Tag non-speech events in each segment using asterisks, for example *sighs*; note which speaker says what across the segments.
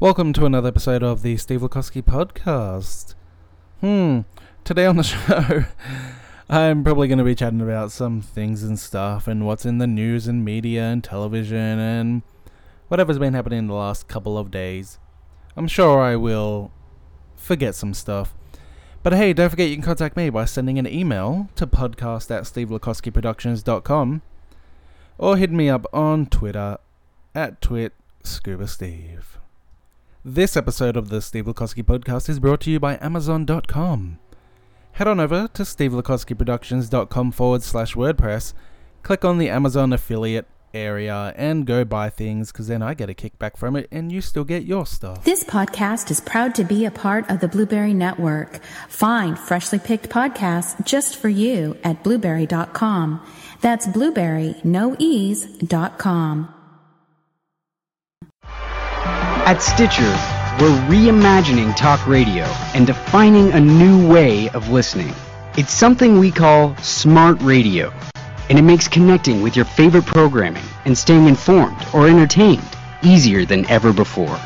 Speaker 1: Welcome to another episode of the Steve Lukowski podcast. Hmm, today on the *laughs* show, I'm probably going to be chatting about some things and stuff and what's in the news and media and television and whatever's been happening in the last couple of days. I'm sure I will forget some stuff. But hey, don't forget you can contact me by sending an email to podcast at stevelukowskiproductions.com or hit me up on Twitter at twit scuba steve. This episode of the Steve Lukowski podcast is brought to you by Amazon.com. Head on over to stevelukowskiproductions.com forward slash WordPress, click on the Amazon affiliate area, and go buy things because then I get a kickback from it and you still get your stuff.
Speaker 2: This podcast is proud to be a part of the Blubrry Network. Find freshly picked podcasts just for you at blubrry.com. That's blubrry, no ease, dot com.
Speaker 3: At Stitcher, we're reimagining talk radio and defining a new way of listening. It's something we call smart radio, and it makes connecting with your favorite programming and staying informed or entertained easier than ever before.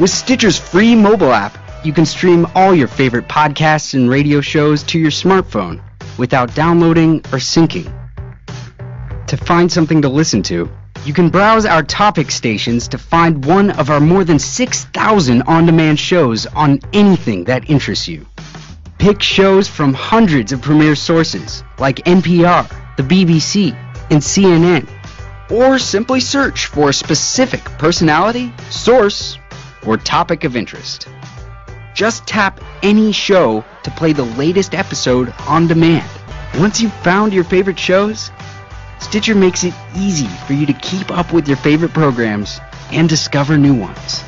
Speaker 3: With Stitcher's free mobile app, you can stream all your favorite podcasts and radio shows to your smartphone without downloading or syncing. To find something to listen to, you can browse our topic stations to find one of our more than 6,000 on-demand shows on anything that interests you. Pick shows from hundreds of premier sources like NPR, the BBC, and CNN. Or simply search for a specific personality, source, or topic of interest. Just tap any show to play the latest episode on demand. Once you've found your favorite shows, Stitcher makes it easy for you to keep up with your favorite programs and discover new ones.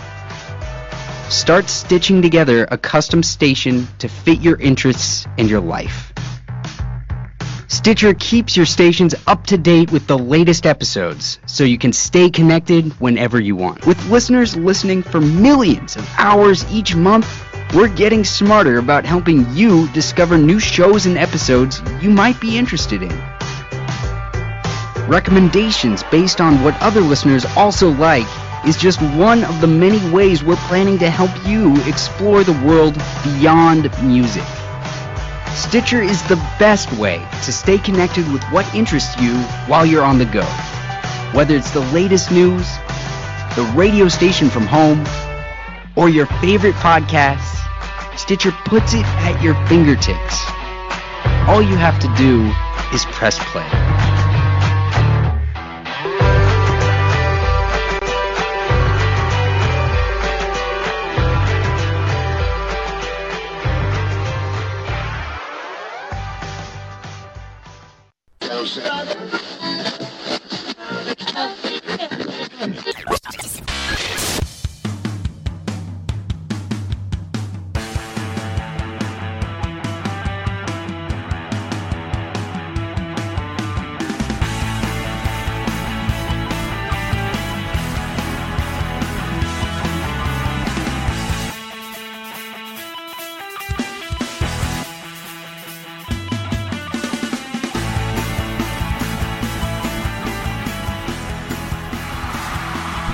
Speaker 3: Start stitching together a custom station to fit your interests and your life. Stitcher keeps your stations up to date with the latest episodes so you can stay connected whenever you want. With listeners listening for millions of hours each month, we're getting smarter about helping you discover new shows and episodes you might be interested in recommendations based on what other listeners also like is just one of the many ways we're planning to help you explore the world beyond music. Stitcher is the best way to stay connected with what interests you while you're on the go. Whether it's the latest news, the radio station from home, or your favorite podcasts, Stitcher puts it at your fingertips. All you have to do is press play.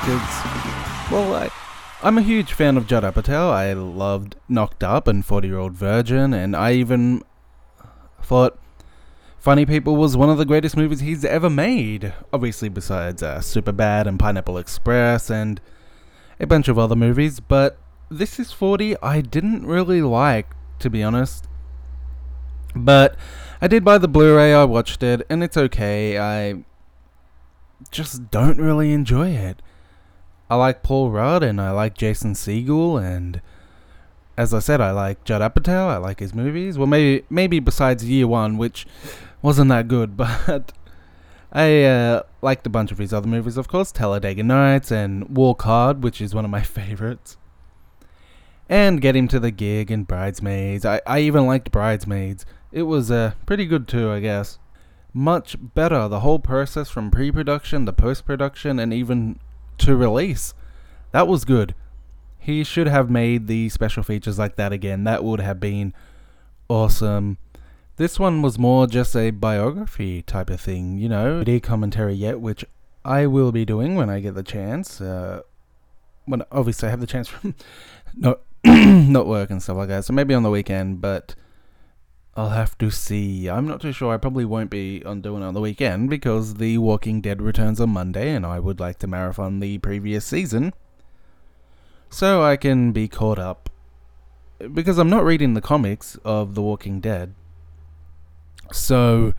Speaker 1: Well, I, I'm a huge fan of Judd Apatow. I loved Knocked Up and 40 Year Old Virgin, and I even thought Funny People was one of the greatest movies he's ever made. Obviously, besides uh, Superbad and Pineapple Express and a bunch of other movies, but This is 40 I didn't really like, to be honest. But I did buy the Blu ray, I watched it, and it's okay. I just don't really enjoy it. I like Paul Rudd and I like Jason Segel and as I said, I like Judd Apatow. I like his movies. Well, maybe maybe besides Year One, which wasn't that good, *laughs* but I uh, liked a bunch of his other movies, of course, Talladega Nights and Walk Hard, which is one of my *laughs* favorites. And Get Him to the Greek and Bridesmaids. I, I even liked Bridesmaids. It was uh, pretty good too, I guess. Much better, the whole process from pre production to post production and even to release. That was good. He should have made the special features like that again. That would have been awesome. This one was more just a biography type of thing, you know, D commentary yet, which I will be doing when I get the chance. Uh, when obviously I have the chance from *laughs* not *coughs* not work and stuff like that. So maybe on the weekend, but I'll have to see. I'm not too sure. I probably won't be on doing it on the weekend because The Walking Dead returns on Monday, and I would like to marathon the previous season so I can be caught up. Because I'm not reading the comics of The Walking Dead. So,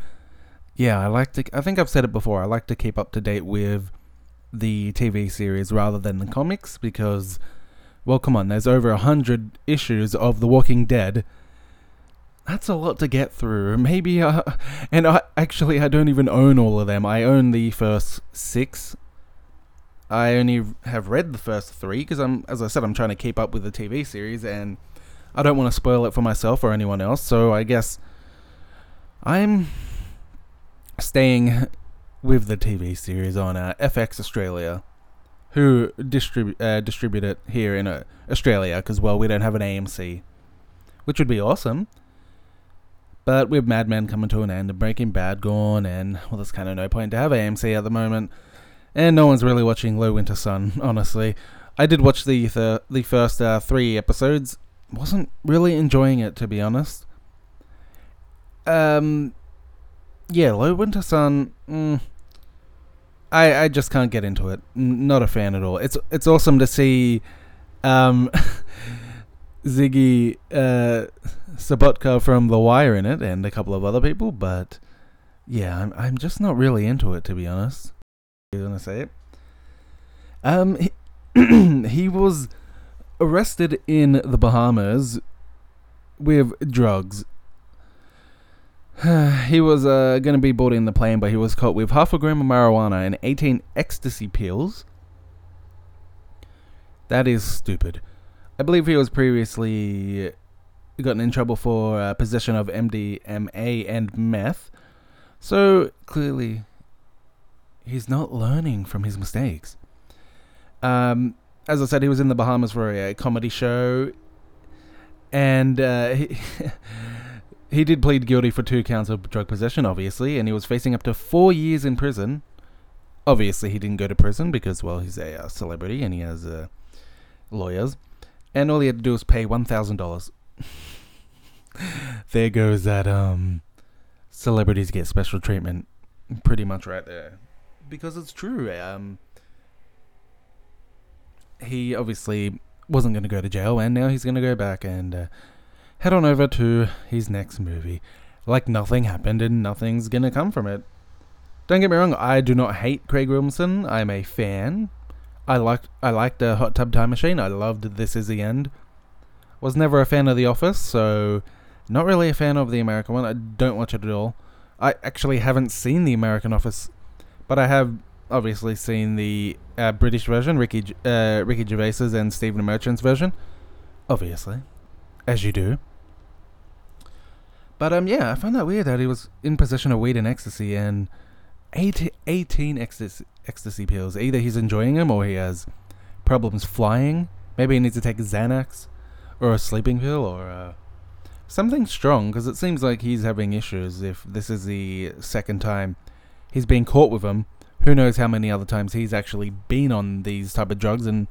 Speaker 1: yeah, I like to. I think I've said it before. I like to keep up to date with the TV series rather than the comics because, well, come on, there's over a hundred issues of The Walking Dead. That's a lot to get through. Maybe, uh, and I actually I don't even own all of them. I own the first six I only have read the first three because I'm, as I said, I'm trying to keep up with the TV series, and I don't want to spoil it for myself or anyone else. So I guess I'm staying with the TV series on uh, FX Australia, who distribute uh, distribute it here in uh, Australia because well, we don't have an AMC, which would be awesome. But with Mad Men coming to an end and Breaking Bad gone, and well, there's kind of no point to have AMC at the moment and no one's really watching Low Winter Sun. *laughs* Honestly, I did watch the the, the first uh, three episodes. wasn't really enjoying it to be honest. Um, yeah, Low Winter Sun. Mm, I I just can't get into it. N- not a fan at all. It's it's awesome to see, um, *laughs* Ziggy uh, Sobotka from The Wire in it, and a couple of other people, but yeah, I'm I'm just not really into it to be honest you gonna say it? Um, he, *clears throat* he was arrested in the Bahamas with drugs. *sighs* he was uh, going to be boarding the plane, but he was caught with half a gram of marijuana and 18 ecstasy pills. That is stupid. I believe he was previously gotten in trouble for uh, possession of MDMA and meth. So clearly, he's not learning from his mistakes. Um, as I said, he was in the Bahamas for a, a comedy show, and uh, *laughs* he he did plead guilty for two counts of drug possession, obviously, and he was facing up to four years in prison. Obviously, he didn't go to prison because, well, he's a uh, celebrity and he has uh, lawyers, and all he had to do was pay one thousand dollars. *laughs* there goes that um, celebrities get special treatment, pretty much right there because it's true. Um, he obviously wasn't going to go to jail, and now he's going to go back and uh, head on over to his next movie. Like nothing happened, and nothing's going to come from it. Don't get me wrong, I do not hate Craig Williamson. I'm a fan. I liked I liked the Hot Tub Time Machine. I loved This Is the End. Was never a fan of The Office, so not really a fan of the American one. I don't watch it at all. I actually haven't seen the American Office but I have obviously seen the uh, British version, Ricky uh, Ricky Gervais's and Stephen Merchant's version, obviously, as you do. But um, yeah, I found that weird that he was in possession of weed and ecstasy and 18, 18 ecstasy, ecstasy pills. Either he's enjoying them or he has problems flying. Maybe he needs to take Xanax or a sleeping pill or uh, something strong because it seems like he's having issues if this is the second time he's been caught with them. Who knows how many other times he's actually been on these type of drugs, and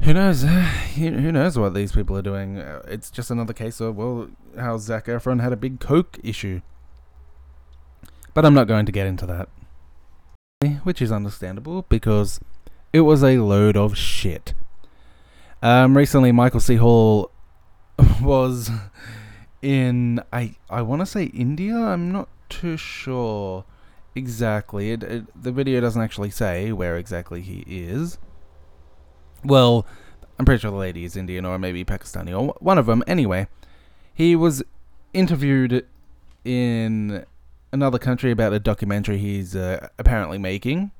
Speaker 1: who knows? *sighs* Who knows what these people are doing? Uh, it's just another case of well, how Zac Efron had a big coke issue. But I'm not going to get into that, which is understandable because it was a load of shit. Um, recently, Michael C. Hall *laughs* was in I I want to say India. I'm not too sure exactly. It, it, the video doesn't actually say where exactly he is. Well, I'm pretty sure the lady is Indian or maybe Pakistani or one of them. Anyway, he was interviewed in another country about a documentary he's uh, apparently making.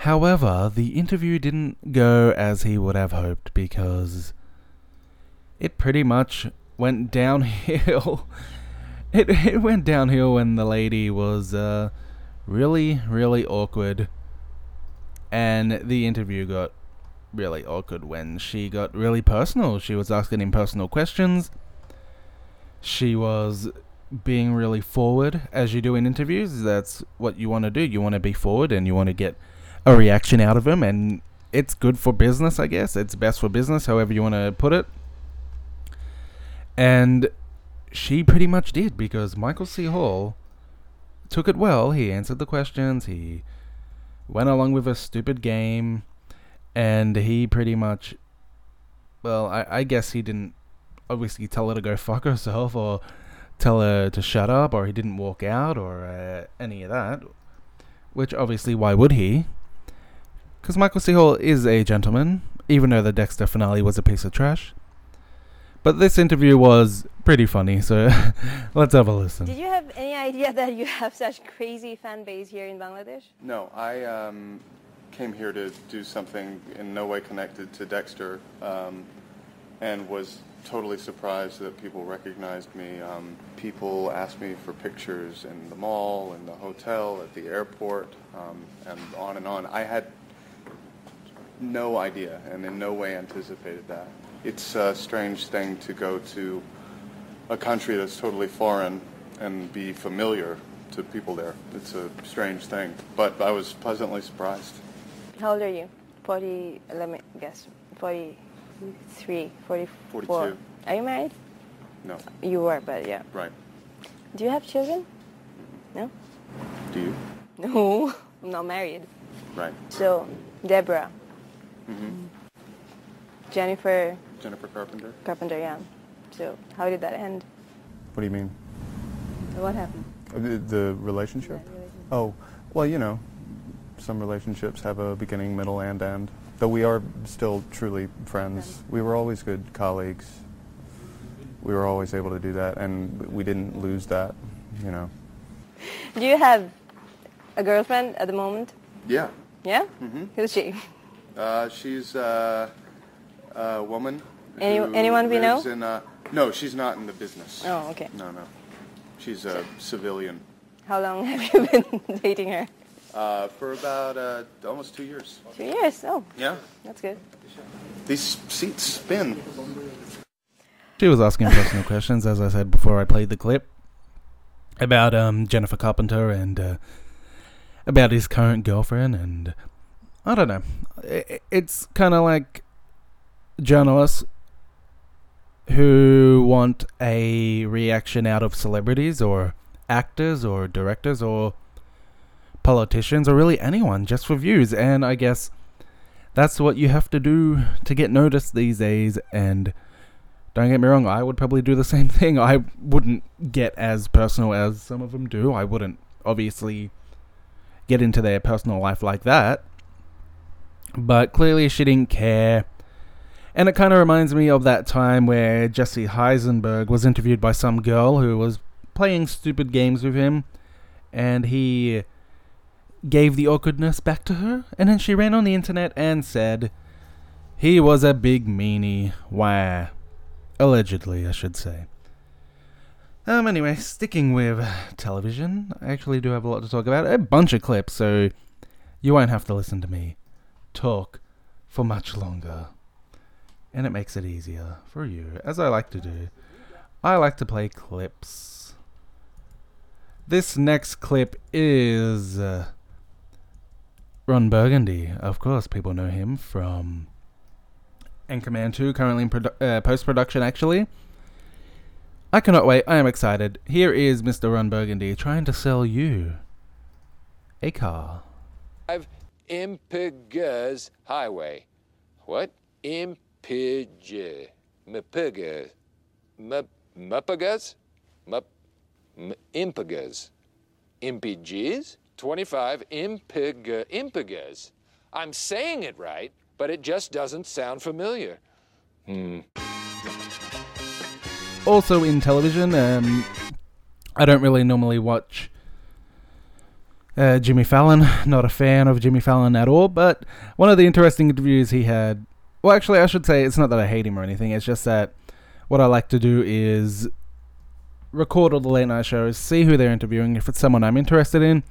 Speaker 1: However, the interview didn't go as he would have hoped because it pretty much went downhill *laughs* it it went downhill when the lady was uh, really really awkward, and the interview got really awkward when she got really personal. She was asking him personal questions. She was being really forward as you do in interviews. That's what you want to do. You want to be forward and you want to get a reaction out of them. And it's good for business, I guess. It's best for business, however you want to put it. And she pretty much did because Michael C. Hall took it well. He answered the questions. He went along with a stupid game, and he pretty much, well, I, I guess he didn't obviously tell her to go fuck herself or tell her to shut up or he didn't walk out or uh, any of that. Which obviously, why would he? Because Michael C. Hall is a gentleman, even though the Dexter finale was a piece of trash. But this interview was pretty funny, so *laughs* let's have a listen.
Speaker 4: Did you have any idea that you have such crazy fan base here in Bangladesh?
Speaker 5: No, I um, came here to do something in no way connected to Dexter um, and was totally surprised that people recognized me. Um, people asked me for pictures in the mall, in the hotel, at the airport, um, and on and on. I had no idea and in no way anticipated that. It's a strange thing to go to a country that's totally foreign and be familiar to people there. It's a strange thing, but I was pleasantly surprised.
Speaker 4: How old are you? 40, let me guess, 43, 44.
Speaker 5: 42.
Speaker 4: Are you married?
Speaker 5: No,
Speaker 4: You were, but yeah.
Speaker 5: right.
Speaker 4: Do you have children? No?
Speaker 5: Do you?
Speaker 4: No, *laughs* I'm not married.
Speaker 5: Right.
Speaker 4: So, Deborah,
Speaker 5: Mm-hmm.
Speaker 4: Jennifer
Speaker 5: Jennifer Carpenter.
Speaker 4: Carpenter, yeah. So, how did that end?
Speaker 5: What do you mean?
Speaker 4: What happened?
Speaker 5: The, the relationship? Oh, well, you know, some relationships have a beginning, middle, and end. Though we are still truly friends. We were always good colleagues. We were always able to do that, and we didn't lose that, you know.
Speaker 4: Do you have a girlfriend at the moment?
Speaker 5: Yeah.
Speaker 4: Yeah?
Speaker 5: Mhm.
Speaker 4: Who's she?
Speaker 5: Uh, she's uh, a woman.
Speaker 4: Any- anyone we know?
Speaker 5: In, uh, no, she's not in the business.
Speaker 4: Oh, okay.
Speaker 5: No, no. She's a civilian.
Speaker 4: How long *laughs* have you been dating her?
Speaker 5: Uh, for about uh, almost two years.
Speaker 4: Two years. Oh,
Speaker 5: Yeah.
Speaker 4: that's good.
Speaker 5: These seats spin.
Speaker 1: She was asking personal *laughs* questions, as I said before I played the clip, about um, Jennifer Carpenter and uh, about his current girlfriend. And I don't know. I- I- It's kind of like journalists who want a reaction out of celebrities or actors or directors or politicians or really anyone just for views. And I guess that's what you have to do to get noticed these days. And don't get me wrong, I would probably do the *laughs* same thing. I wouldn't get as personal as some of them do. I wouldn't obviously get into their personal life like that. But clearly, she didn't care. And it kind of reminds me of that time where Jesse Eisenberg was interviewed by some girl who was playing stupid games with him. And he gave the awkwardness back to her. And then she ran on the internet and said, He was a big meanie. Why? Allegedly, I should say. Um, anyway, sticking with television, I actually do have a lot to talk about. A bunch of clips, so you won't have to listen to me talk for much longer. And it makes it easier for you, as I like to do. I like to play clips. This next clip is uh, Ron Burgundy. Of course, people know him from Anchorman 2, currently in produ- uh, post production, actually. I cannot wait. I am excited. Here is Mr. Ron Burgundy trying to sell you a car.
Speaker 6: I've Impigers Highway. What? Impig. Mpigas. Mupagas? Mup. Impigas. Impiges? 25 impig. Impigas. I'm saying it right, but it just doesn't sound familiar. Hmm.
Speaker 1: Also in television, um, I don't really normally watch uh, Jimmy Fallon. Not a fan of Jimmy Fallon at all. But one of the interesting interviews he had. Well, actually, I should say it's not that I hate him or anything. It's just that what I like to do is record all the late night shows, see who they're interviewing. If it's someone I'm interested in,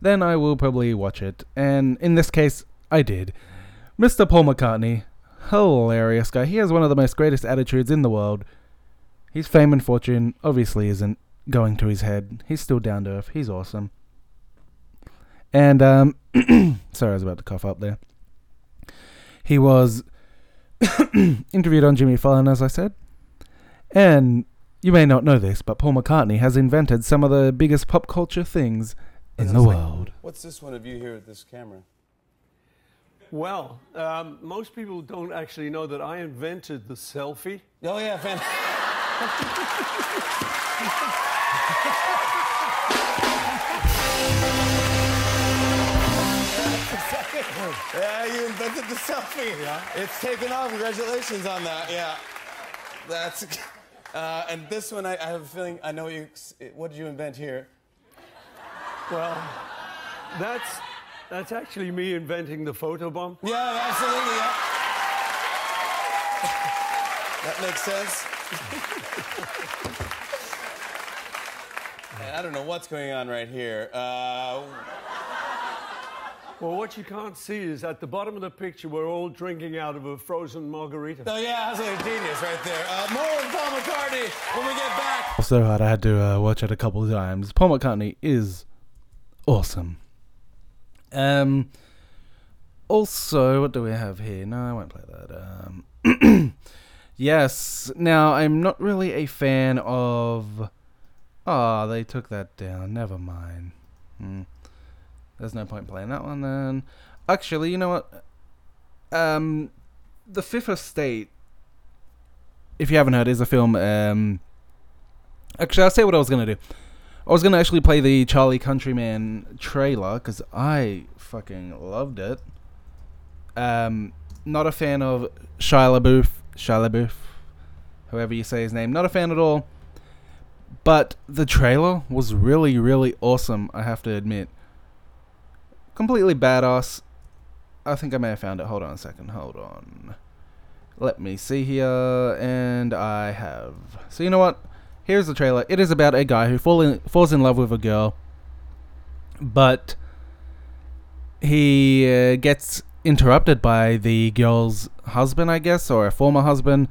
Speaker 1: then I will probably watch it. And in this case, I did. Mr. Paul McCartney, hilarious guy. He has one of the most greatest attitudes in the world. His fame and fortune obviously isn't going to his head. He's still down to earth. He's awesome. And um *coughs* sorry, I was about to cough up there. He was *coughs* interviewed on Jimmy Fallon, as I said. And you may not know this, but Paul McCartney has invented some of the biggest pop culture things in the world.
Speaker 7: What's this one of you here at this camera?
Speaker 8: Well, um, most people don't actually know that I invented the selfie.
Speaker 7: Oh yeah, fan. *laughs* yeah, you invented the selfie. Yeah. It's taken off. Congratulations on that. Yeah. That's. *laughs* Uh, and this one, I, I have a feeling I know you. What did you invent here?
Speaker 8: Well, that's that's actually me inventing the photobomb.
Speaker 7: Yeah, absolutely. Yeah. that makes sense. I don't know what's going on right here. Uh,
Speaker 8: well, what you can't see is at the bottom of the picture, we're all drinking out of a frozen margarita.
Speaker 7: Oh, yeah, that's a genius right there. Uh, more of Paul McCartney when we get back.
Speaker 1: So hard, I had to uh, watch it a couple of times. Paul McCartney is awesome. Um. Also, what do we have here? No, I won't play that. Um. *clears throat* yes. Now, I'm not really a fan of. Oh, they took that down. Never mind. Hmm. There's no point playing that one then. Actually, you know what? Um, the Fifth Estate. If you haven't heard, is a film. Um. Actually, I'll say what I was gonna do. I was gonna actually play the Charlie Countryman trailer because I fucking loved it. Um, not a fan of Shia LaBeouf, Shia LaBeouf, however you say his name. Not a fan at all. But the trailer was really, really awesome. I have to admit. Completely badass. I think I may have found it. Hold on a second. Hold on. Let me see here, and I have. So you know what? Here's the trailer. It is about a guy who fall in, falls in love with a girl, but he uh, gets interrupted by the girl's husband, I guess, or a former husband,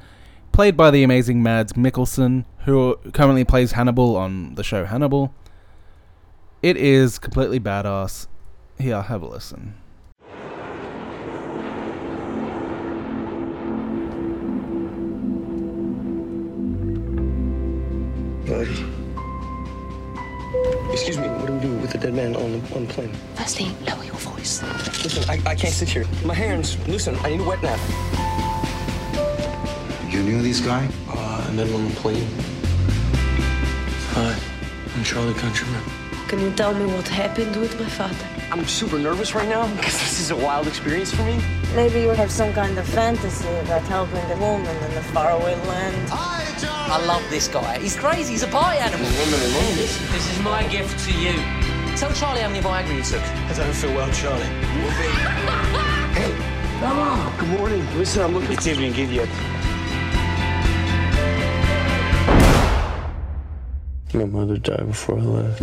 Speaker 1: played by the amazing Mads Mikkelsen, who currently plays Hannibal on the show Hannibal. It is completely badass. Here, have a listen.
Speaker 9: Dead man on the, on the plane?
Speaker 10: Firstly, lower your voice.
Speaker 9: Listen, I, I can't sit here. My hands, listen, I need a wet nap.
Speaker 11: You knew this guy?
Speaker 9: Uh, I met him on the plane. Hi, I'm Charlie Countryman.
Speaker 10: Can you tell me what happened with my father?
Speaker 9: I'm super nervous right now because this is a wild experience for me.
Speaker 4: Maybe you have some kind of fantasy about helping the woman in the faraway land.
Speaker 12: I love this guy. He's crazy. He's a party animal. This, this is my gift to you. Tell Charlie how many Viagra you took.
Speaker 9: I don't feel well, Charlie. *laughs* hey, Mama. Good morning. Listen, I'm looking. It's evening. Give you. My mother died before I left.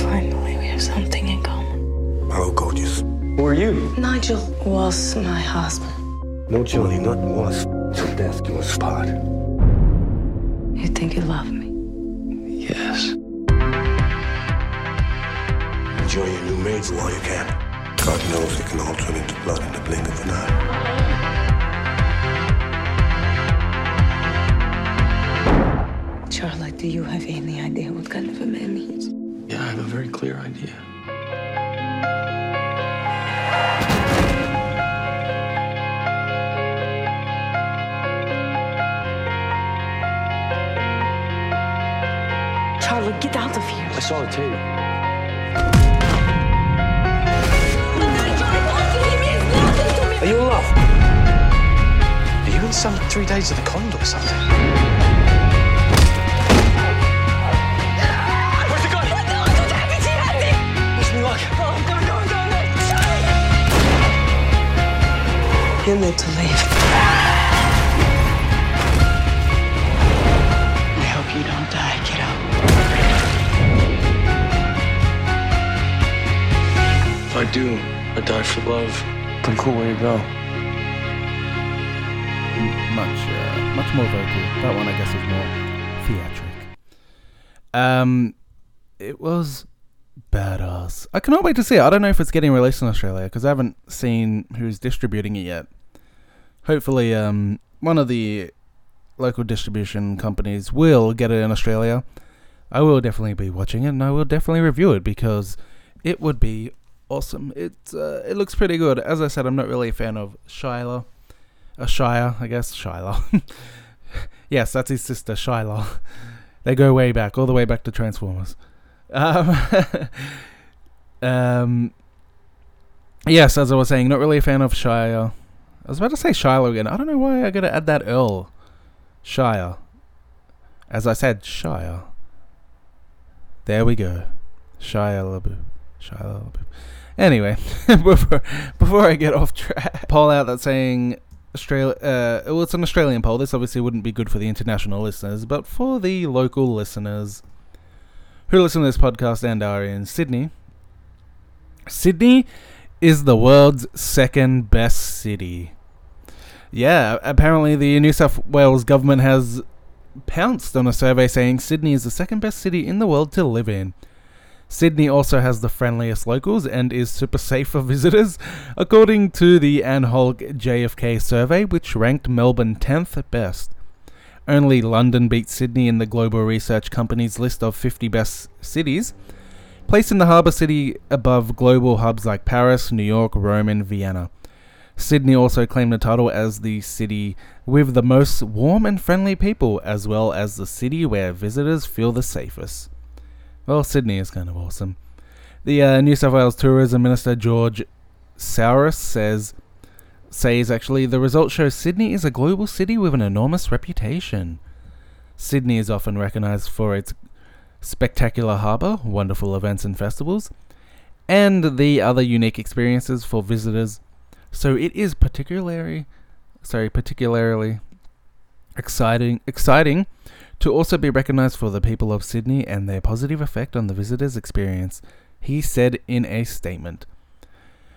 Speaker 10: Finally, we have something in common.
Speaker 11: Hello, gorgeous.
Speaker 9: Who are you?
Speaker 10: Nigel was my husband.
Speaker 11: No, Johnny, not was. Till death do us part.
Speaker 10: You think you love me?
Speaker 11: Enjoy your new maids while you can. God knows they can all turn into blood in the blink of an eye.
Speaker 10: Charlotte, do you have any idea what kind of a man he is?
Speaker 9: Yeah, I have a very clear idea.
Speaker 10: Charlotte, get out of here.
Speaker 9: I saw the tape. Are you in love? Are you in some three days of the condor or something? Where's the gun? Wish me luck.
Speaker 10: You need to leave. I hope you don't die, kiddo.
Speaker 9: If I do, I die for love. Pretty cool way to go.
Speaker 1: much uh, much more vocal. That one, I guess, is more theatric. Um, it was badass. I cannot wait to see it. I don't know if it's getting released in Australia because I haven't seen who's distributing it yet. Hopefully, um, one of the local distribution companies will get it in Australia. I will definitely be watching it and I will definitely review it because it would be awesome. It uh, it looks pretty good. As I said, I'm not really a fan of Shiloh. A Shire, I guess. Shiloh. *laughs* yes, that's his sister, Shiloh. *laughs* They go way back, all the way back to Transformers. Um, *laughs* um, yes, as I was saying, not really a fan of Shire. I was about to say Shiloh again. I don't know why I gotta add that Earl. Shire. As I said, Shire. There we go. Shia LaBeouf. Shia LaBeouf. Anyway, *laughs* before, before I get off track, poll out that's saying Australia. Uh, well, it's an Australian poll. This obviously wouldn't be good for the international listeners, but for the local listeners who listen to this podcast and are in Sydney, Sydney is the world's second best city. Yeah, apparently the New South Wales government has pounced on a survey saying Sydney is the second best city in the world to live in. Sydney also has the friendliest locals and is super safe for visitors, according to the Anholt-GfK survey, which ranked Melbourne 10th best. Only London beats Sydney in the Global Research Company's list of 50 best cities, placing the harbour city above global hubs like Paris, New York, Rome, and Vienna. Sydney also claimed the title as the city with the most warm and friendly people, as well as the city where visitors feel the safest. Well, Sydney is kind of awesome. The uh, New South Wales Tourism Minister George Souris says, says actually, the results show Sydney is a global city with an enormous reputation. Sydney is often recognised for its spectacular harbour, wonderful events and festivals, and the other unique experiences for visitors so it is particularly, sorry, particularly exciting, exciting to also be recognized for the people of Sydney and their positive effect on the visitors' experience, he said in a statement.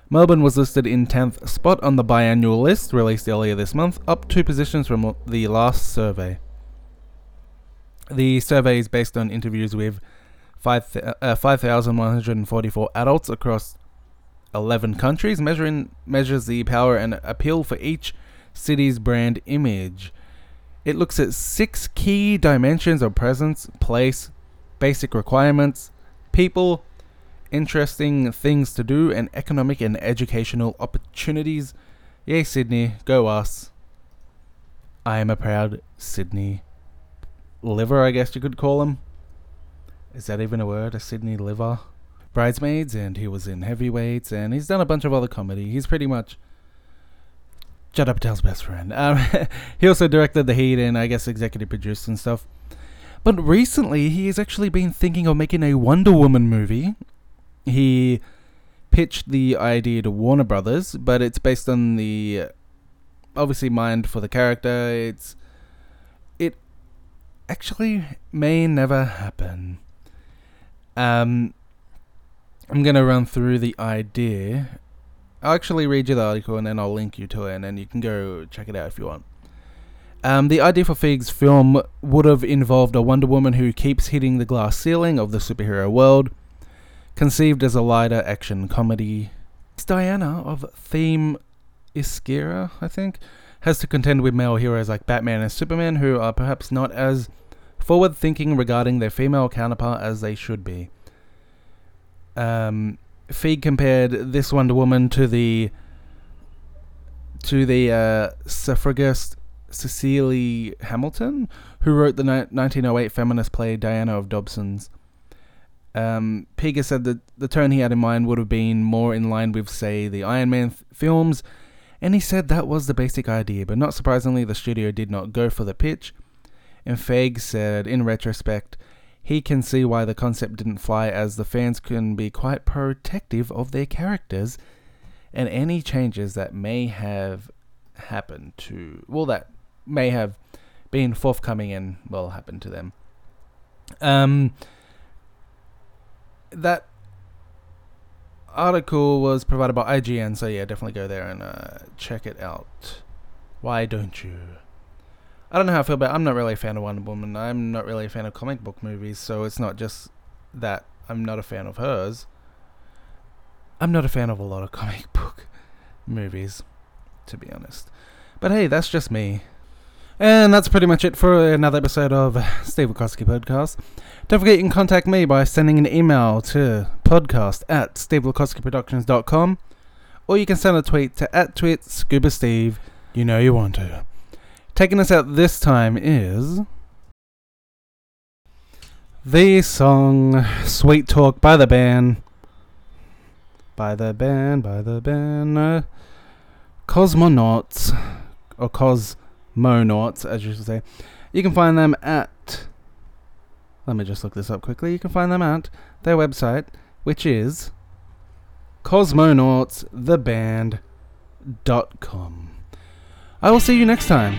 Speaker 1: Melbourne was listed in 10th spot on the biannual list released earlier this month, up two positions from the last survey. The survey is based on interviews with 5,144 5, uh, adults across 11 countries, measuring measures the power and appeal for each city's brand image. It looks at six key dimensions of presence, place, basic requirements, people, interesting things to do, and economic and educational opportunities. Yay, Sydney, go us. I am a proud Sydney liver, I guess you could call him. Is that even a word? A Sydney liver? Bridesmaids, and he was in Heavyweights, and he's done a bunch of other comedy. He's pretty much Judd Apatow's best friend. Um, *laughs* he also directed The Heat and I guess executive produced and stuff. But recently, he has actually been thinking of making a Wonder Woman movie. He pitched the idea to Warner Brothers, but it's based on the obviously mind for the character. It's it actually may never happen. Um, I'm going to run through the idea. I'll actually read you the article and then I'll link you to it and then you can go check it out if you want. Um, the idea for Feig's film would have involved a Wonder Woman who keeps hitting the glass ceiling of the superhero world, conceived as a lighter action comedy. Diana of Theme Iskira, I think, has to contend with male heroes like Batman and Superman who are perhaps not as forward thinking regarding their female counterpart as they should be. Um, Feig compared this Wonder Woman to the to the uh, suffragist Cecily Hamilton, who wrote the ni- 1908 feminist play Diana of Dobson's. Um, said that the tone he had in mind would have been more in line with, say, the Iron Man th- films, and he said that was the basic idea, but not surprisingly, the studio did not go for the pitch. And Feig said, in retrospect, he can see why the concept didn't fly, as the fans can be quite protective of their characters and any changes that may have happened to, well, that may have been forthcoming and, well, happened to them. Um, that article was provided by IGN, so yeah, definitely go there and uh, check it out. Why don't you? I don't know how I feel about. I'm not really a fan of Wonder Woman. I'm not really a fan of comic book movies, so it's not just that I'm not a fan of hers. I'm not a fan of a lot of comic *laughs* book movies, to be honest. But hey, that's just me. And that's pretty much it for another episode of Steve Wachowski Podcast. Don't forget you can contact me by sending an email to podcast at stevewachowskiproductions.com or you can send a tweet to at tweet scuba steve. You know you want to. Taking us out this time is the song Sweet Talk by the band. By the band, by the band. Uh, Cosmonauts. Or Cosmonauts, as you should say. You can find them at. Let me just look this up quickly. You can find them at their website, which is cosmonautstheband.com. I will see you next time.